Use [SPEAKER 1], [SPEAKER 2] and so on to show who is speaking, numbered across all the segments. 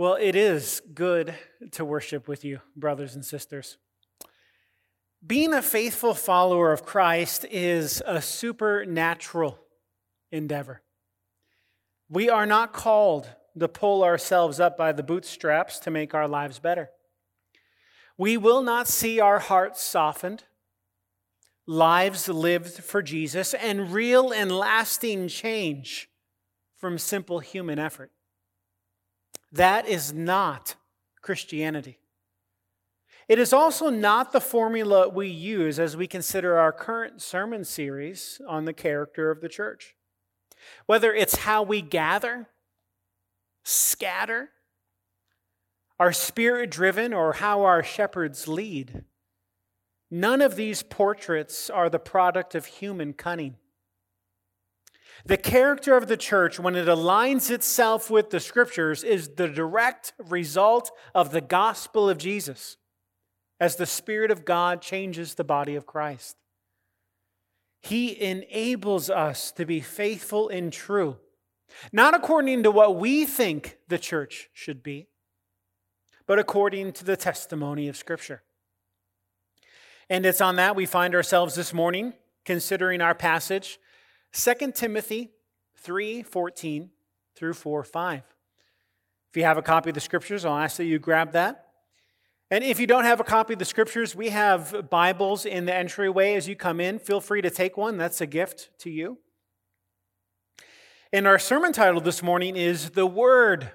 [SPEAKER 1] Well, it is good to worship with you, brothers and sisters. Being a faithful follower of Christ is a supernatural endeavor. We are not called to pull ourselves up by the bootstraps to make our lives better. We will not see our hearts softened, lives lived for Jesus, and real and lasting change from simple human effort. That is not Christianity. It is also not the formula we use as we consider our current sermon series on the character of the church. Whether it's how we gather, scatter, are spirit driven, or how our shepherds lead, none of these portraits are the product of human cunning. The character of the church, when it aligns itself with the scriptures, is the direct result of the gospel of Jesus as the Spirit of God changes the body of Christ. He enables us to be faithful and true, not according to what we think the church should be, but according to the testimony of Scripture. And it's on that we find ourselves this morning, considering our passage 2 Timothy 3:14 through 4:5. If you have a copy of the scriptures, I'll ask that you grab that. And if you don't have a copy of the scriptures, we have Bibles in the entryway as you come in. Feel free to take one. That's a gift to you. And our sermon title this morning is The Word,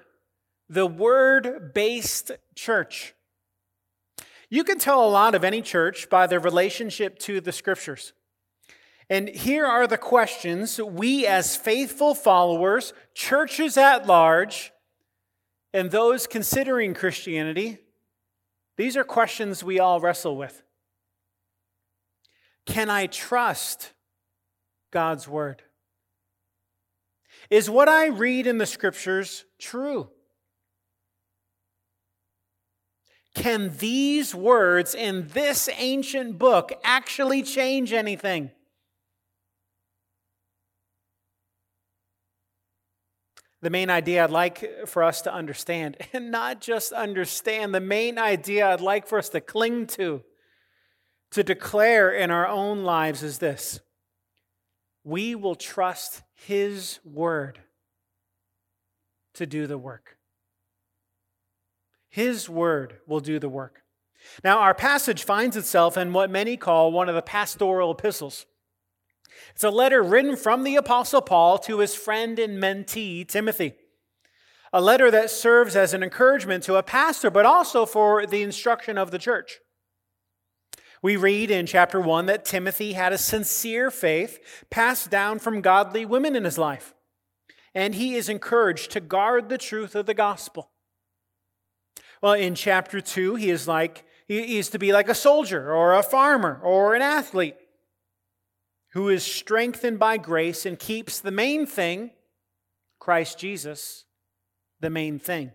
[SPEAKER 1] the Word based church. You can tell a lot of any church by their relationship to the scriptures. And here are the questions we, as faithful followers, churches at large, and those considering Christianity, these are questions we all wrestle with. Can I trust God's word? Is what I read in the scriptures true? Can these words in this ancient book actually change anything? The main idea I'd like for us to understand, and not just understand, the main idea I'd like for us to cling to, to declare in our own lives is this we will trust His word to do the work. His word will do the work. Now, our passage finds itself in what many call one of the pastoral epistles. It's a letter written from the Apostle Paul to his friend and mentee, Timothy. A letter that serves as an encouragement to a pastor, but also for the instruction of the church. We read in chapter 1 that Timothy had a sincere faith passed down from godly women in his life, and he is encouraged to guard the truth of the gospel. Well, in chapter 2, he is like he is to be like a soldier or a farmer or an athlete who is strengthened by grace and keeps the main thing, Christ Jesus, the main thing.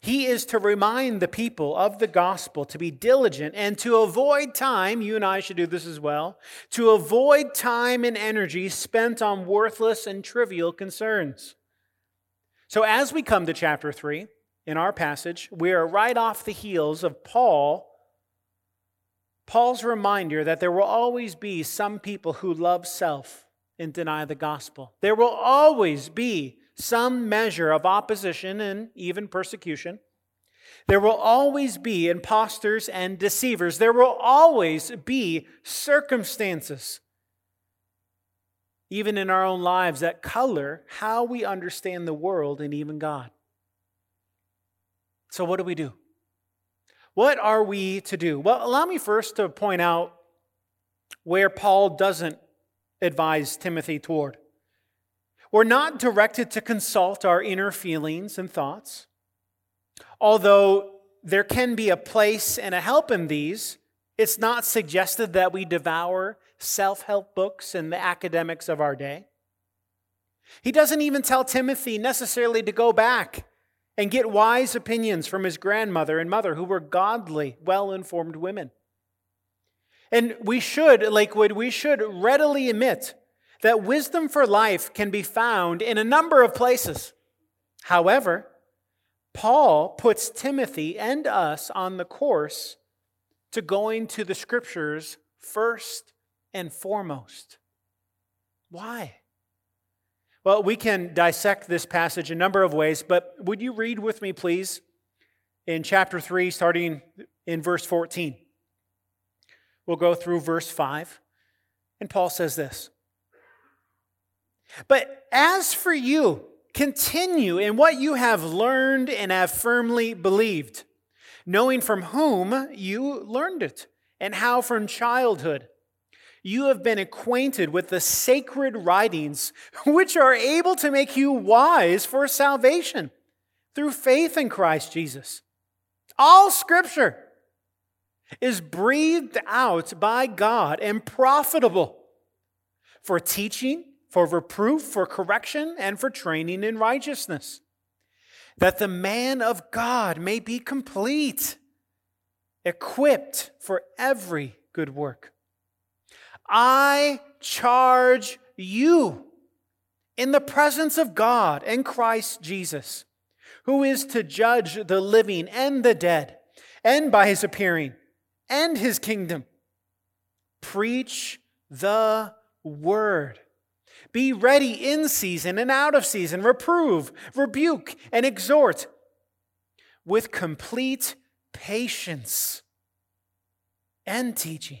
[SPEAKER 1] He is to remind the people of the gospel to be diligent and to avoid time, you and I should do this as well, to avoid time and energy spent on worthless and trivial concerns. So, as we come to chapter 3 in our passage, we are right off the heels of Paul Paul's reminder that there will always be some people who love self and deny the gospel. There will always be some measure of opposition and even persecution. There will always be impostors and deceivers. There will always be circumstances, even in our own lives, that color how we understand the world and even God. So, what do we do? What are we to do? Well, allow me first to point out where Paul doesn't advise Timothy toward. We're not directed to consult our inner feelings and thoughts, although there can be a place and a help in these. It's not suggested that we devour self help books and the academics of our day. He doesn't even tell Timothy necessarily to go back and get wise opinions from his grandmother and mother, who were godly, well informed women. And we should, Lakewood, we should readily admit that wisdom for life can be found in a number of places. However, Paul puts Timothy and us on the course to going to the scriptures first and foremost. Why? Well, we can dissect this passage a number of ways, but would you read with me, please, in chapter 3, starting in verse 14? We'll go through verse 5, and Paul says this But as for you, continue in what you have learned and have firmly believed, knowing from whom you learned it, and how from childhood you have been acquainted with the sacred writings, which are able to make you wise for salvation through faith in Christ Jesus. All scripture is breathed out by God and profitable for teaching, for reproof, for correction, and for training in righteousness, that the man of God may be complete, equipped for every good work. I charge you in the presence of God and Christ Jesus, who is to judge the living and the dead, and by his appearing and his kingdom. Preach the word. Be ready in season and out of season. Reprove, rebuke, and exhort with complete patience and teaching.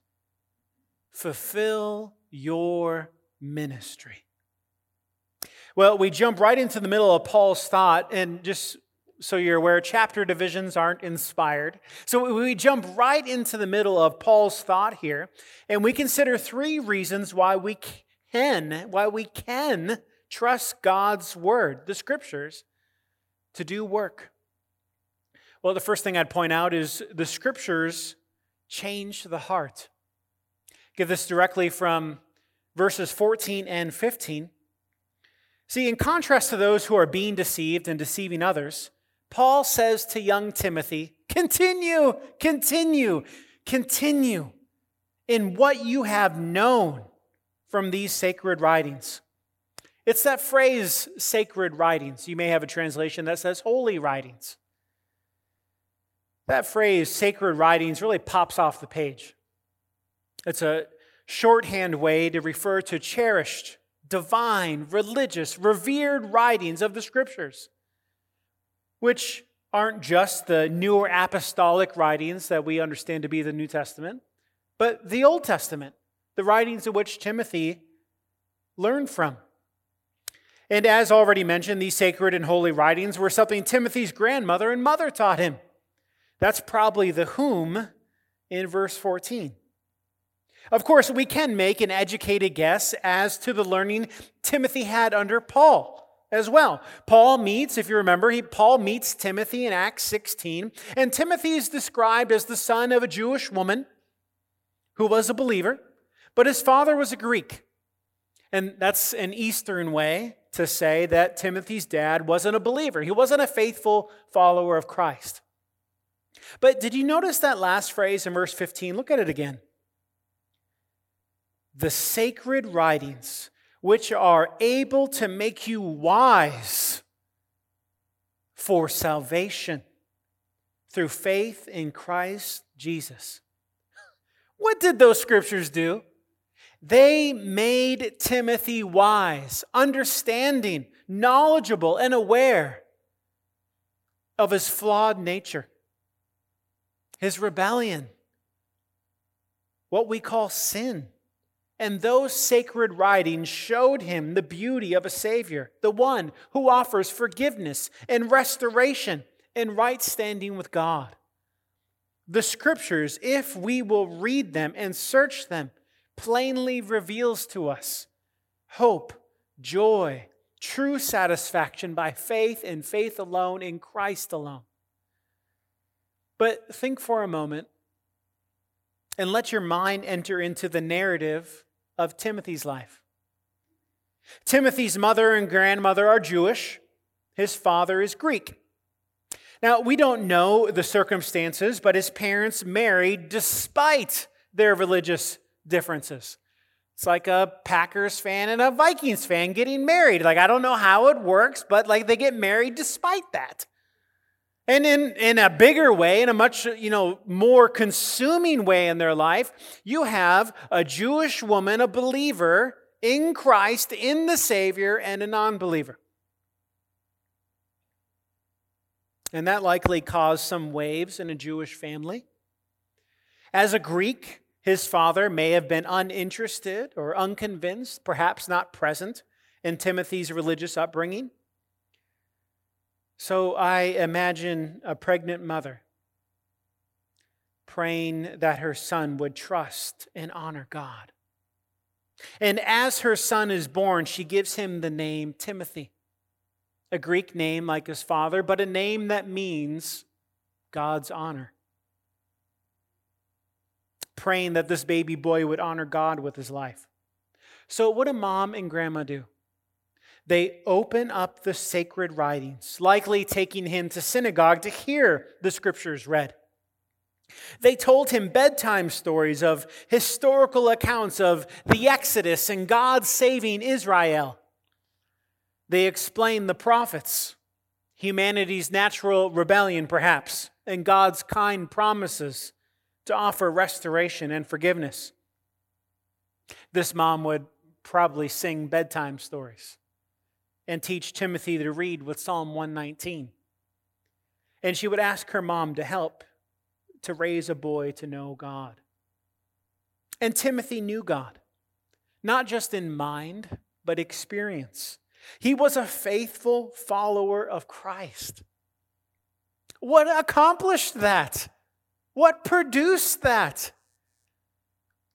[SPEAKER 1] fulfill your ministry. Well, we jump right into the middle of Paul's thought, and just so you're aware, chapter divisions aren't inspired. So we jump right into the middle of Paul's thought here, and we consider three reasons why we can, why we can trust God's word, the scriptures, to do work. Well, the first thing I'd point out is the scriptures change the heart. Get this directly from verses 14 and 15. See, in contrast to those who are being deceived and deceiving others, Paul says to young Timothy, continue, continue, continue in what you have known from these sacred writings. It's that phrase, sacred writings. You may have a translation that says holy writings. That phrase, sacred writings, really pops off the page. It's a shorthand way to refer to cherished, divine, religious, revered writings of the scriptures, which aren't just the newer apostolic writings that we understand to be the New Testament, but the Old Testament, the writings of which Timothy learned from. And as already mentioned, these sacred and holy writings were something Timothy's grandmother and mother taught him. That's probably the whom in verse 14. Of course, we can make an educated guess as to the learning Timothy had under Paul as well. Paul meets, if you remember, he, Paul meets Timothy in Acts 16, and Timothy is described as the son of a Jewish woman who was a believer, but his father was a Greek. And that's an Eastern way to say that Timothy's dad wasn't a believer. He wasn't a faithful follower of Christ. But did you notice that last phrase in verse 15? Look at it again the sacred writings, which are able to make you wise for salvation through faith in Christ Jesus. What did those scriptures do? They made Timothy wise, understanding, knowledgeable, and aware of his flawed nature, his rebellion, what we call sin. And those sacred writings showed him the beauty of a Savior, the one who offers forgiveness and restoration and right standing with God. The scriptures, if we will read them and search them, plainly reveals to us hope, joy, true satisfaction by faith and faith alone in Christ alone. But think for a moment and let your mind enter into the narrative of Timothy's life. Timothy's mother and grandmother are Jewish, his father is Greek. Now, we don't know the circumstances, but his parents married despite their religious differences. It's like a Packers fan and a Vikings fan getting married. Like, I don't know how it works, but like they get married despite that. And in, in a bigger way, in a much you know, more consuming way in their life, you have a Jewish woman, a believer in Christ, in the Savior, and a non believer. And that likely caused some waves in a Jewish family. As a Greek, his father may have been uninterested or unconvinced, perhaps not present in Timothy's religious upbringing. So I imagine a pregnant mother praying that her son would trust and honor God. And as her son is born, she gives him the name Timothy a Greek name like his father, but a name that means God's honor. Praying that this baby boy would honor God with his life. So, what do mom and grandma do? They open up the sacred writings, likely taking him to synagogue to hear the scriptures read. They told him bedtime stories of historical accounts of the Exodus and God saving Israel. They explain the prophets, humanity's natural rebellion, perhaps, and God's kind promises to offer restoration and forgiveness. This mom would probably sing bedtime stories and teach Timothy to read with Psalm 119. And she would ask her mom to help to raise a boy to know God. And Timothy knew God, not just in mind, but experience. He was a faithful follower of Christ. What accomplished that? What produced that?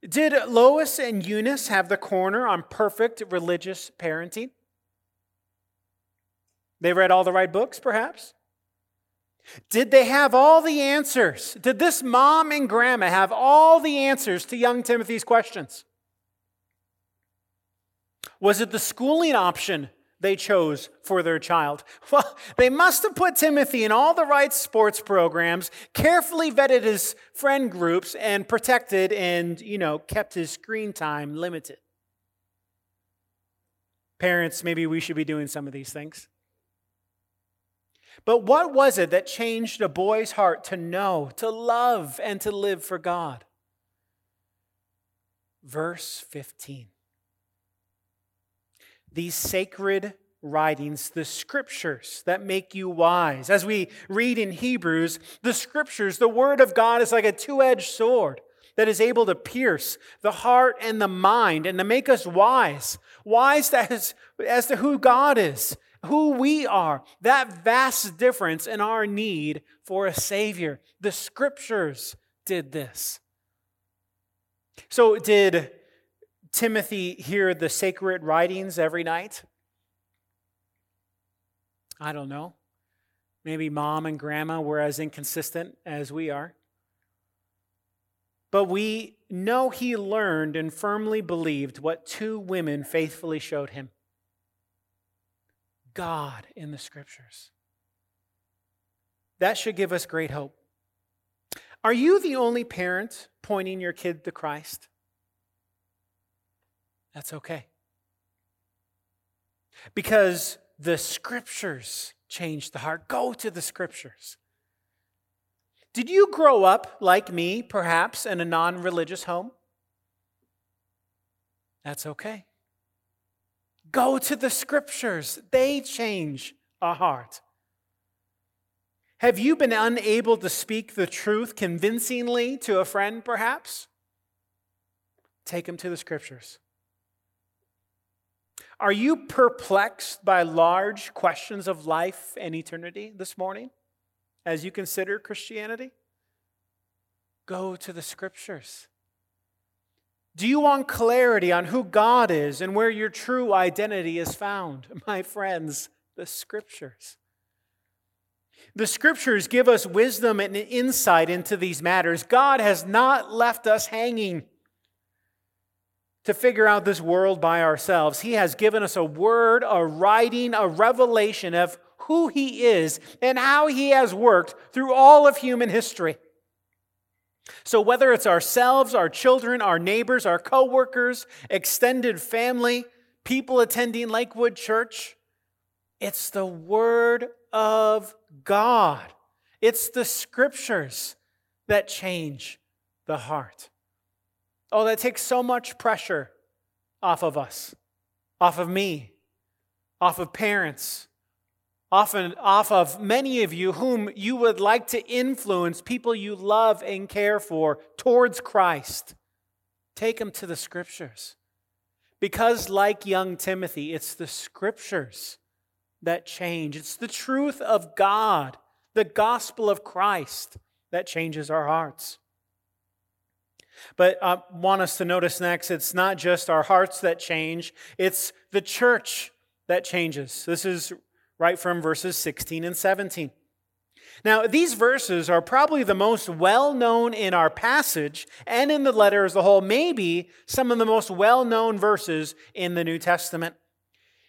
[SPEAKER 1] Did Lois and Eunice have the corner on perfect religious parenting? They read all the right books, perhaps? Did they have all the answers? Did this mom and grandma have all the answers to young Timothy's questions? Was it the schooling option they chose for their child? Well, they must have put Timothy in all the right sports programs, carefully vetted his friend groups, and protected and, you know, kept his screen time limited. Parents, maybe we should be doing some of these things. But what was it that changed a boy's heart to know, to love, and to live for God? Verse 15 these sacred writings, the scriptures that make you wise. As we read in Hebrews, the scriptures, the word of God is like a two edged sword that is able to pierce the heart and the mind and to make us wise. Wise as, as to who God is, who we are, that vast difference in our need for a Savior. The scriptures did this. So, did Timothy hear the sacred writings every night? I don't know. Maybe mom and grandma were as inconsistent as we are. But we know he learned and firmly believed what two women faithfully showed him God in the scriptures. That should give us great hope. Are you the only parent pointing your kid to Christ? That's okay. Because the scriptures change the heart. Go to the scriptures. Did you grow up like me, perhaps, in a non religious home? That's okay. Go to the scriptures, they change a heart. Have you been unable to speak the truth convincingly to a friend, perhaps? Take them to the scriptures. Are you perplexed by large questions of life and eternity this morning as you consider Christianity? Go to the scriptures. Do you want clarity on who God is and where your true identity is found? My friends, the scriptures. The scriptures give us wisdom and insight into these matters. God has not left us hanging to figure out this world by ourselves. He has given us a word, a writing, a revelation of who He is and how He has worked through all of human history. So, whether it's ourselves, our children, our neighbors, our coworkers, extended family, people attending Lakewood Church, it's the Word of God. It's the Scriptures that change the heart. Oh, that takes so much pressure off of us, off of me, off of parents, often off of many of you whom you would like to influence, people you love and care for, towards Christ. Take them to the scriptures. Because, like young Timothy, it's the scriptures that change. It's the truth of God, the gospel of Christ, that changes our hearts. But I want us to notice next, it's not just our hearts that change, it's the church that changes. This is right from verses 16 and 17. Now, these verses are probably the most well known in our passage and in the letter as a whole, maybe some of the most well known verses in the New Testament.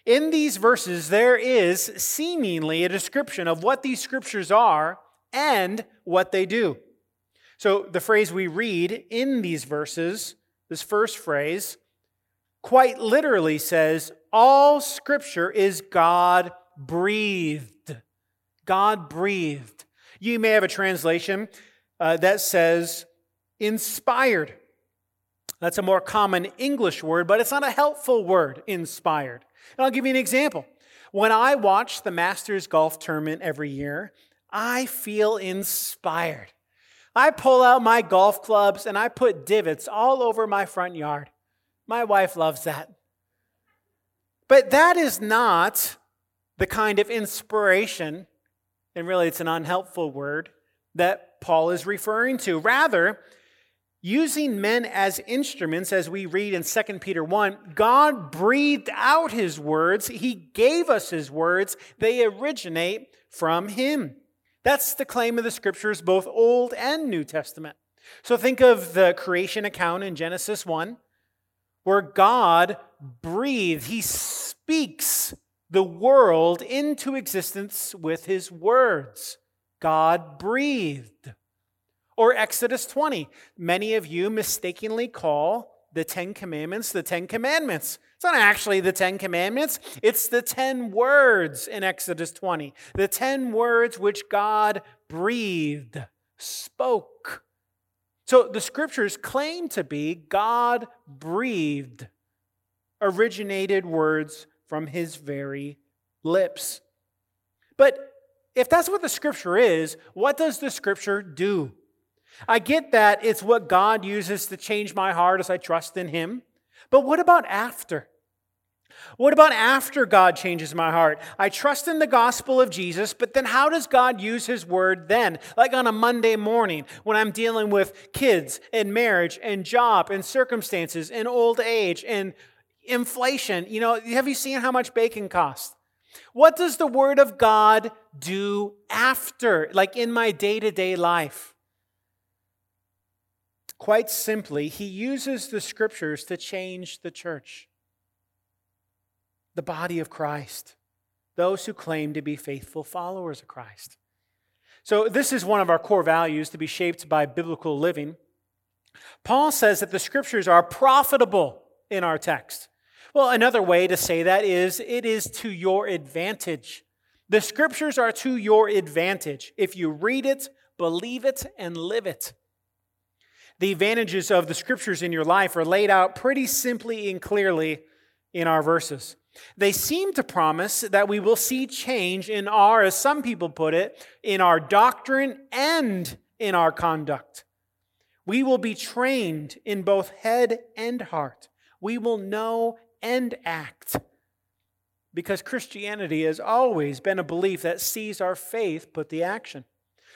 [SPEAKER 1] In these verses, there is seemingly a description of what these scriptures are and what they do. So, the phrase we read in these verses, this first phrase, quite literally says, All scripture is God breathed. God breathed. You may have a translation uh, that says inspired. That's a more common English word, but it's not a helpful word, inspired. And I'll give you an example. When I watch the Masters Golf Tournament every year, I feel inspired. I pull out my golf clubs and I put divots all over my front yard. My wife loves that. But that is not the kind of inspiration, and really it's an unhelpful word, that Paul is referring to. Rather, using men as instruments, as we read in 2 Peter 1, God breathed out his words, he gave us his words, they originate from him. That's the claim of the scriptures, both Old and New Testament. So think of the creation account in Genesis 1, where God breathed, he speaks the world into existence with his words. God breathed. Or Exodus 20. Many of you mistakenly call the Ten Commandments the Ten Commandments. It's not actually the Ten Commandments, it's the ten words in Exodus 20. The ten words which God breathed, spoke. So the scriptures claim to be God breathed, originated words from his very lips. But if that's what the scripture is, what does the scripture do? I get that it's what God uses to change my heart as I trust in him. But what about after? What about after God changes my heart? I trust in the gospel of Jesus, but then how does God use his word then? Like on a Monday morning when I'm dealing with kids and marriage and job and circumstances and old age and inflation. You know, have you seen how much bacon costs? What does the Word of God do after, like in my day to day life? Quite simply, He uses the Scriptures to change the church, the body of Christ, those who claim to be faithful followers of Christ. So, this is one of our core values to be shaped by biblical living. Paul says that the Scriptures are profitable in our text. Well, another way to say that is it is to your advantage. The scriptures are to your advantage if you read it, believe it, and live it. The advantages of the scriptures in your life are laid out pretty simply and clearly in our verses. They seem to promise that we will see change in our, as some people put it, in our doctrine and in our conduct. We will be trained in both head and heart. We will know and act. Because Christianity has always been a belief that sees our faith put the action.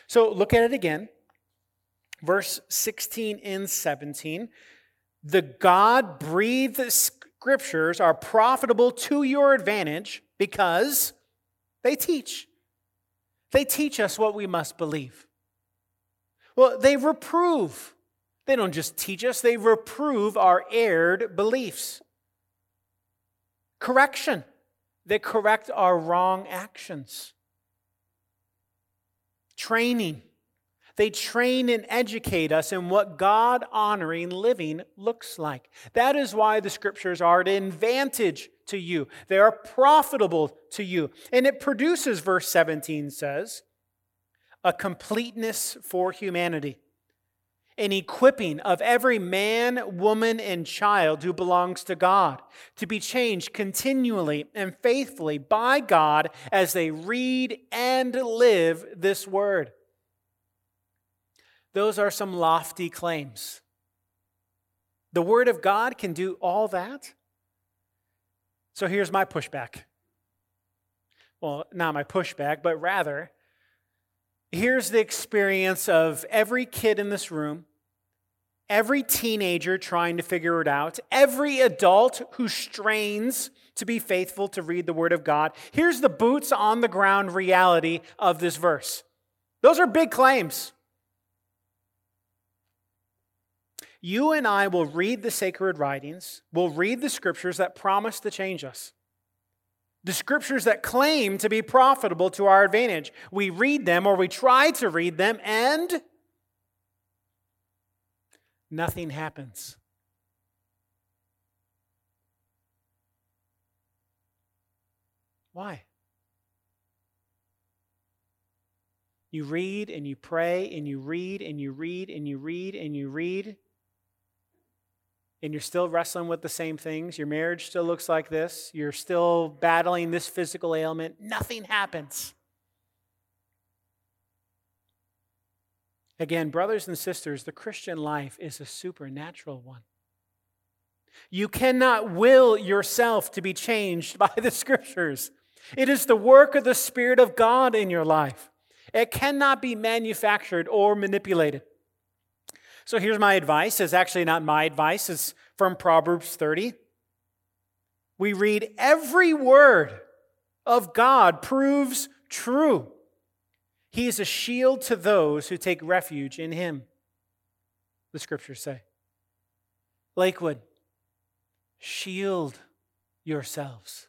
[SPEAKER 1] So look at it again. Verse 16 and 17. the God breathed scriptures are profitable to your advantage because they teach. They teach us what we must believe. Well, they reprove. They don't just teach us, they reprove our erred beliefs. Correction. They correct our wrong actions. Training. They train and educate us in what God honoring living looks like. That is why the scriptures are an advantage to you. They are profitable to you. And it produces, verse 17 says, a completeness for humanity, an equipping of every man, woman, and child who belongs to God to be changed continually and faithfully by God as they read and live this word. Those are some lofty claims. The Word of God can do all that? So here's my pushback. Well, not my pushback, but rather, here's the experience of every kid in this room, every teenager trying to figure it out, every adult who strains to be faithful to read the Word of God. Here's the boots on the ground reality of this verse. Those are big claims. you and I will read the sacred writings, we'll read the scriptures that promise to change us. The scriptures that claim to be profitable to our advantage. We read them or we try to read them, and nothing happens. Why? You read and you pray and you read and you read and you read and you read and you're still wrestling with the same things, your marriage still looks like this, you're still battling this physical ailment, nothing happens. Again, brothers and sisters, the Christian life is a supernatural one. You cannot will yourself to be changed by the scriptures. It is the work of the Spirit of God in your life. It cannot be manufactured or manipulated. So here's my advice. It's actually not my advice, it's from Proverbs 30. We read every word of God proves true. He is a shield to those who take refuge in him, the scriptures say. Lakewood, shield yourselves.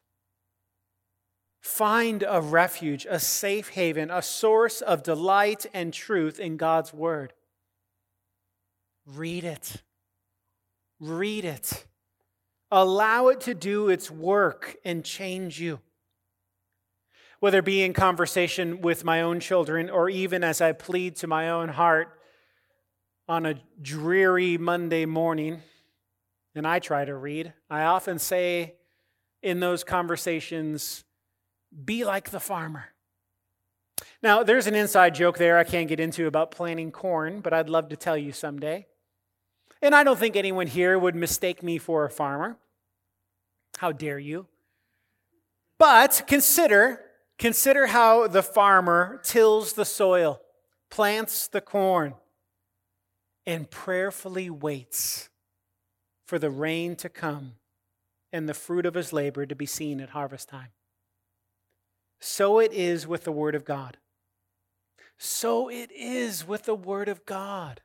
[SPEAKER 1] Find a refuge, a safe haven, a source of delight and truth in God's word. Read it. Read it. Allow it to do its work and change you. Whether it be in conversation with my own children or even as I plead to my own heart on a dreary Monday morning, and I try to read, I often say in those conversations, be like the farmer. Now, there's an inside joke there I can't get into about planting corn, but I'd love to tell you someday. And I don't think anyone here would mistake me for a farmer. How dare you? But consider, consider how the farmer tills the soil, plants the corn, and prayerfully waits for the rain to come and the fruit of his labor to be seen at harvest time. So it is with the Word of God. So it is with the Word of God.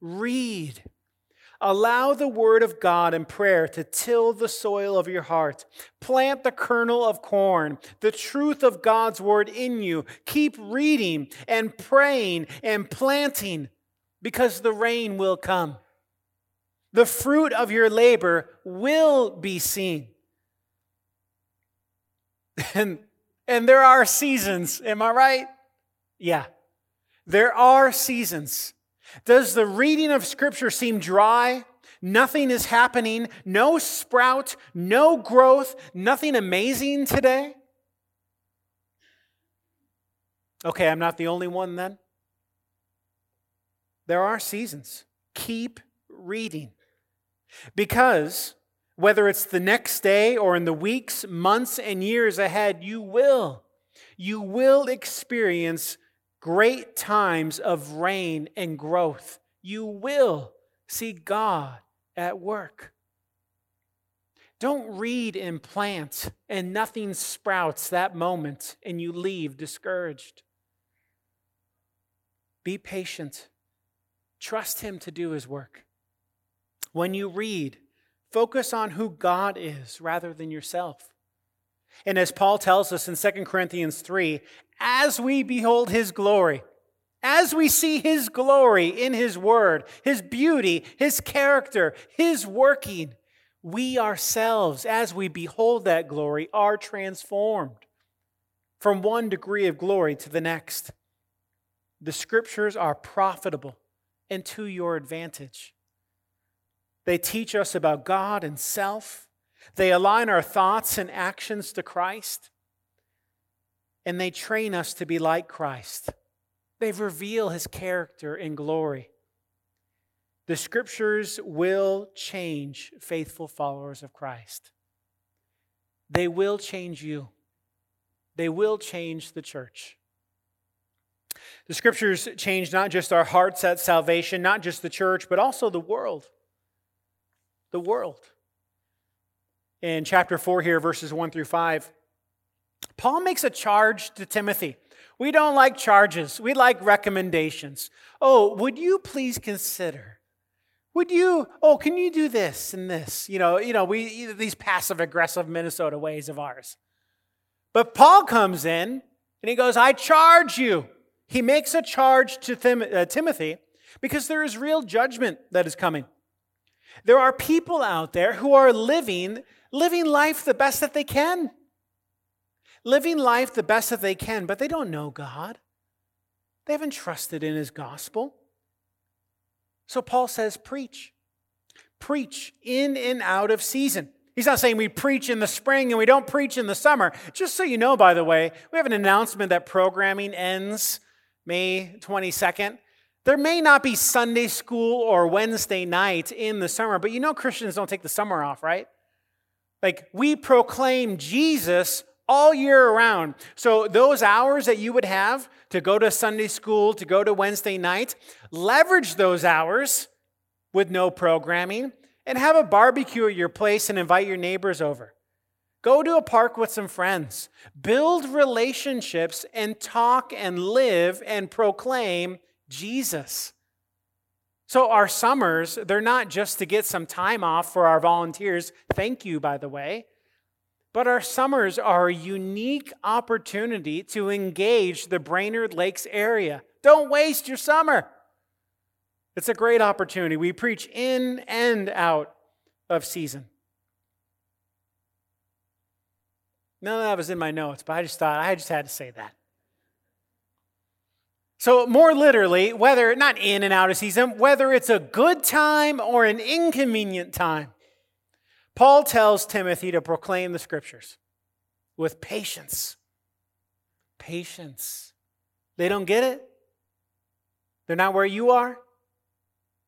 [SPEAKER 1] Read Allow the word of God and prayer to till the soil of your heart. Plant the kernel of corn, the truth of God's word in you. Keep reading and praying and planting because the rain will come. The fruit of your labor will be seen. And, and there are seasons, am I right? Yeah. There are seasons. Does the reading of Scripture seem dry? Nothing is happening, no sprout, no growth, nothing amazing today? Okay, I'm not the only one then. There are seasons. Keep reading. Because whether it's the next day or in the weeks, months, and years ahead, you will. You will experience great times of rain and growth, you will see God at work. Don't read and plant and nothing sprouts that moment and you leave discouraged. Be patient. Trust Him to do His work. When you read, focus on who God is rather than yourself. And as Paul tells us in 2 Corinthians 3, as we behold His glory, as we see His glory in His Word, His beauty, His character, His working, we ourselves, as we behold that glory, are transformed from one degree of glory to the next. The scriptures are profitable and to your advantage. They teach us about God and self. They align our thoughts and actions to Christ. And they train us to be like Christ. They reveal his character and glory. The scriptures will change faithful followers of Christ. They will change you. They will change the church. The scriptures change not just our hearts at salvation, not just the church, but also the world. The world. In chapter 4 here, verses 1 through 5, Paul makes a charge to Timothy. We don't like charges, we like recommendations. Oh, would you please consider would you, oh, can you do this and this? You know, you know, we these passive aggressive Minnesota ways of ours. But Paul comes in and he goes, I charge you. He makes a charge to Tim, uh, Timothy because there is real judgment that is coming. There are people out there who are living, living life the best that they can. Living life the best that they can, but they don't know God. They haven't trusted in his gospel. So Paul says, preach. Preach in and out of season. He's not saying we preach in the spring and we don't preach in the summer. Just so you know, by the way, we have an announcement that programming ends May 22nd. There may not be Sunday school or Wednesday night in the summer, but you know Christians don't take the summer off, right? Like we proclaim Jesus all year around. So, those hours that you would have to go to Sunday school, to go to Wednesday night, leverage those hours with no programming and have a barbecue at your place and invite your neighbors over. Go to a park with some friends. Build relationships and talk and live and proclaim Jesus. So, our summers, they're not just to get some time off for our volunteers. Thank you, by the way. But our summers are a unique opportunity to engage the Brainerd Lakes area. Don't waste your summer. It's a great opportunity. We preach in and out of season. None of that was in my notes, but I just thought I just had to say that. So, more literally, whether not in and out of season, whether it's a good time or an inconvenient time, Paul tells Timothy to proclaim the scriptures with patience. Patience. They don't get it. They're not where you are.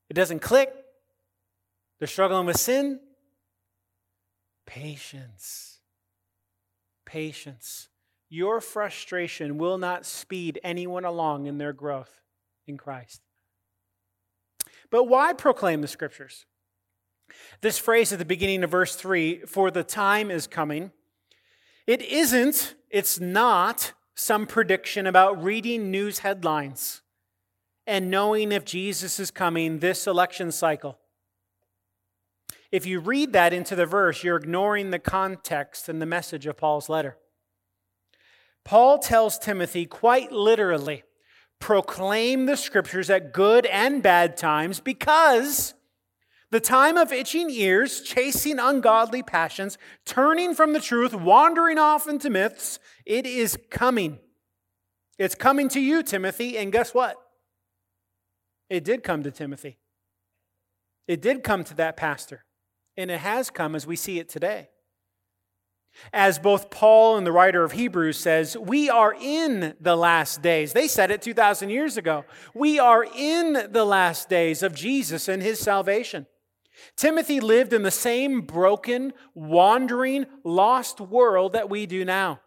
[SPEAKER 1] It doesn't click. They're struggling with sin. Patience. Patience. Your frustration will not speed anyone along in their growth in Christ. But why proclaim the scriptures? This phrase at the beginning of verse 3, for the time is coming, it isn't, it's not some prediction about reading news headlines and knowing if Jesus is coming this election cycle. If you read that into the verse, you're ignoring the context and the message of Paul's letter. Paul tells Timothy quite literally proclaim the scriptures at good and bad times because the time of itching ears, chasing ungodly passions, turning from the truth, wandering off into myths, it is coming. It's coming to you, Timothy, and guess what? It did come to Timothy. It did come to that pastor, and it has come as we see it today. As both Paul and the writer of Hebrews says, we are in the last days. They said it 2,000 years ago. We are in the last days of Jesus and his salvation. Timothy lived in the same broken, wandering, lost world that we do now.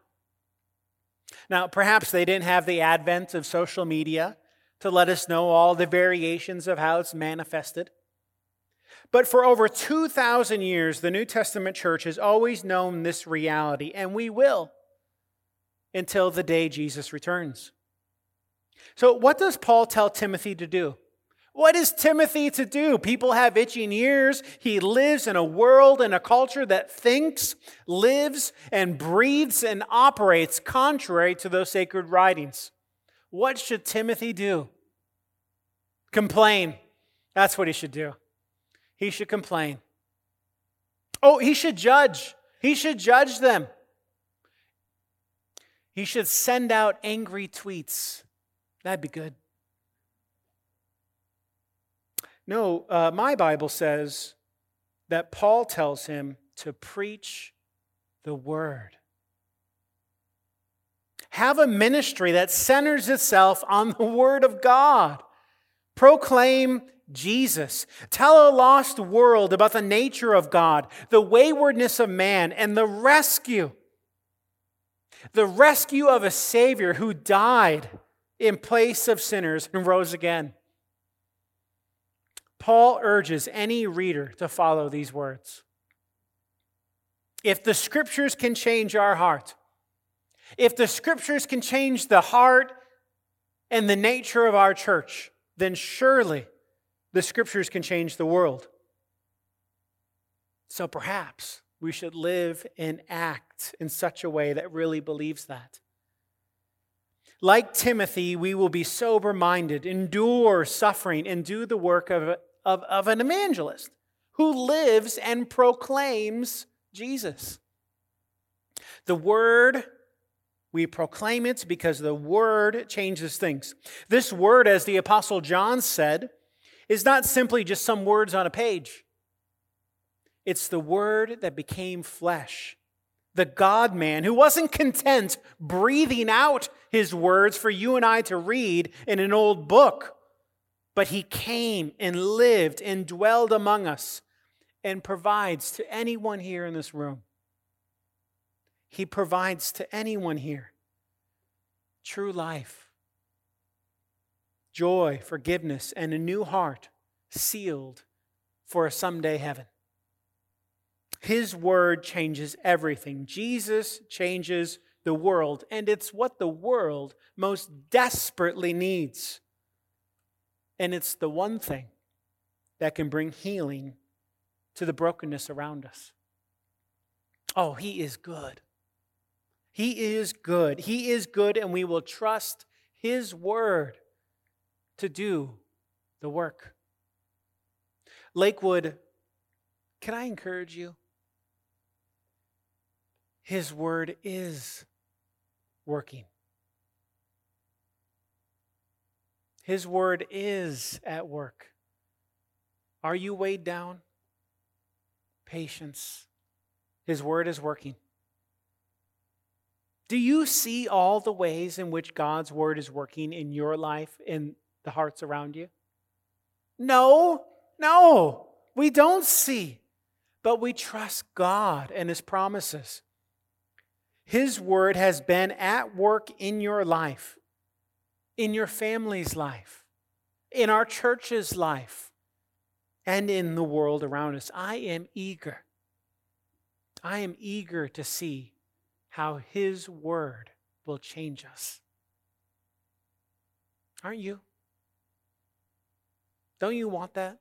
[SPEAKER 1] Now, perhaps they didn't have the advent of social media to let us know all the variations of how it's manifested. But for over 2,000 years, the New Testament church has always known this reality, and we will until the day Jesus returns. So, what does Paul tell Timothy to do? What is Timothy to do? People have itching ears. He lives in a world and a culture that thinks, lives, and breathes and operates contrary to those sacred writings. What should Timothy do? Complain. That's what he should do. He should complain. Oh, he should judge. He should judge them. He should send out angry tweets. That'd be good. No, uh, my Bible says that Paul tells him to preach the word. Have a ministry that centers itself on the word of God. Proclaim Jesus. Tell a lost world about the nature of God, the waywardness of man, and the rescue. The rescue of a Savior who died in place of sinners and rose again. Paul urges any reader to follow these words. If the scriptures can change our heart, if the scriptures can change the heart and the nature of our church, then surely the scriptures can change the world. So perhaps we should live and act in such a way that really believes that. Like Timothy, we will be sober minded, endure suffering, and do the work of of, of an evangelist who lives and proclaims Jesus. The word, we proclaim it because the word changes things. This word, as the Apostle John said, is not simply just some words on a page. It's the word that became flesh. The God man who wasn't content breathing out his words for you and I to read in an old book but he came and lived and dwelled among us and provides to anyone here in this room. He provides to anyone here true life, joy, forgiveness, and a new heart sealed for a someday heaven. His word changes everything. Jesus changes the world, and it's what the world most desperately needs. And it's the one thing that can bring healing to the brokenness around us. Oh, He is good. He is good. He is good, and we will trust His word to do the work. Lakewood, can I encourage you? His word is working. His word is at work. Are you weighed down? Patience. His word is working. Do you see all the ways in which God's word is working in your life, in the hearts around you? No, no, we don't see, but we trust God and His promises. His word has been at work in your life in your family's life, in our church's life, and in the world around us. I am eager. I am eager to see how His Word will change us. Aren't you? Don't you want that?